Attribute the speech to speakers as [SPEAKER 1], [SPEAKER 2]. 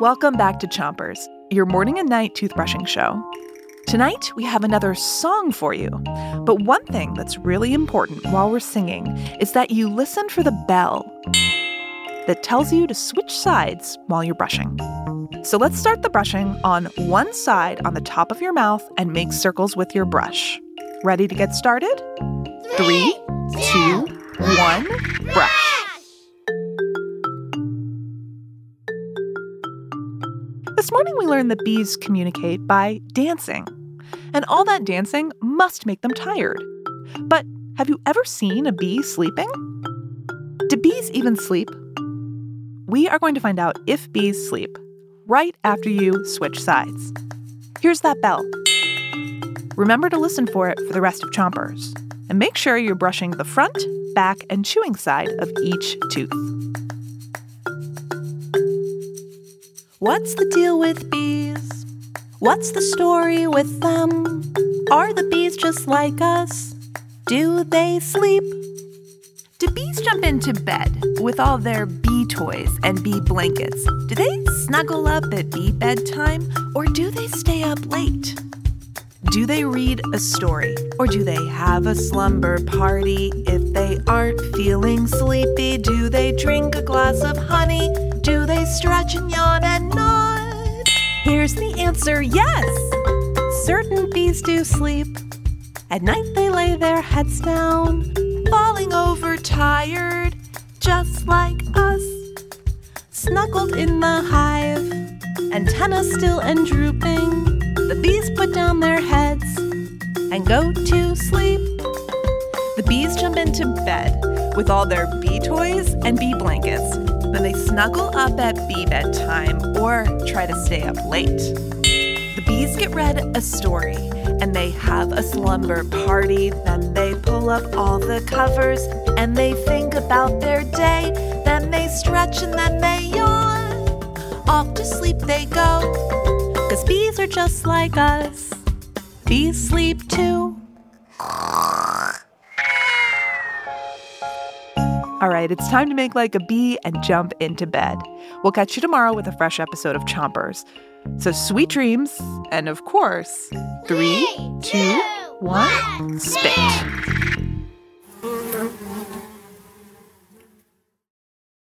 [SPEAKER 1] Welcome back to Chompers, your morning and night toothbrushing show. Tonight, we have another song for you. But one thing that's really important while we're singing is that you listen for the bell that tells you to switch sides while you're brushing. So let's start the brushing on one side on the top of your mouth and make circles with your brush. Ready to get started? Three, two, one, brush. This morning we learned that bees communicate by dancing. And all that dancing must make them tired. But have you ever seen a bee sleeping? Do bees even sleep? We are going to find out if bees sleep right after you switch sides. Here's that bell. Remember to listen for it for the rest of Chompers. And make sure you're brushing the front, back, and chewing side of each tooth.
[SPEAKER 2] What's the deal with bees? What's the story with them? Are the bees just like us? Do they sleep?
[SPEAKER 1] Do bees jump into bed with all their bee toys and bee blankets? Do they snuggle up at bee bedtime or do they stay up late? Do they read a story or do they have a slumber party? If they aren't feeling sleepy, do they drink a glass of honey? Do stretch and yawn and nod? Here's the answer yes! Certain bees do sleep. At night they lay their heads down, falling over tired, just like us. Snuggled in the hive, antennas still and drooping, the bees put down their heads and go to sleep. The bees jump into bed with all their bee toys and bee blankets. Then they snuggle up at bee bedtime or try to stay up late. The bees get read a story and they have a slumber party. Then they pull up all the covers and they think about their day. Then they stretch and then they yawn. Off to sleep they go. Cause bees are just like us. Bees sleep too. All right, it's time to make like a bee and jump into bed. We'll catch you tomorrow with a fresh episode of Chompers. So sweet dreams, and of course, three, two, one, spit.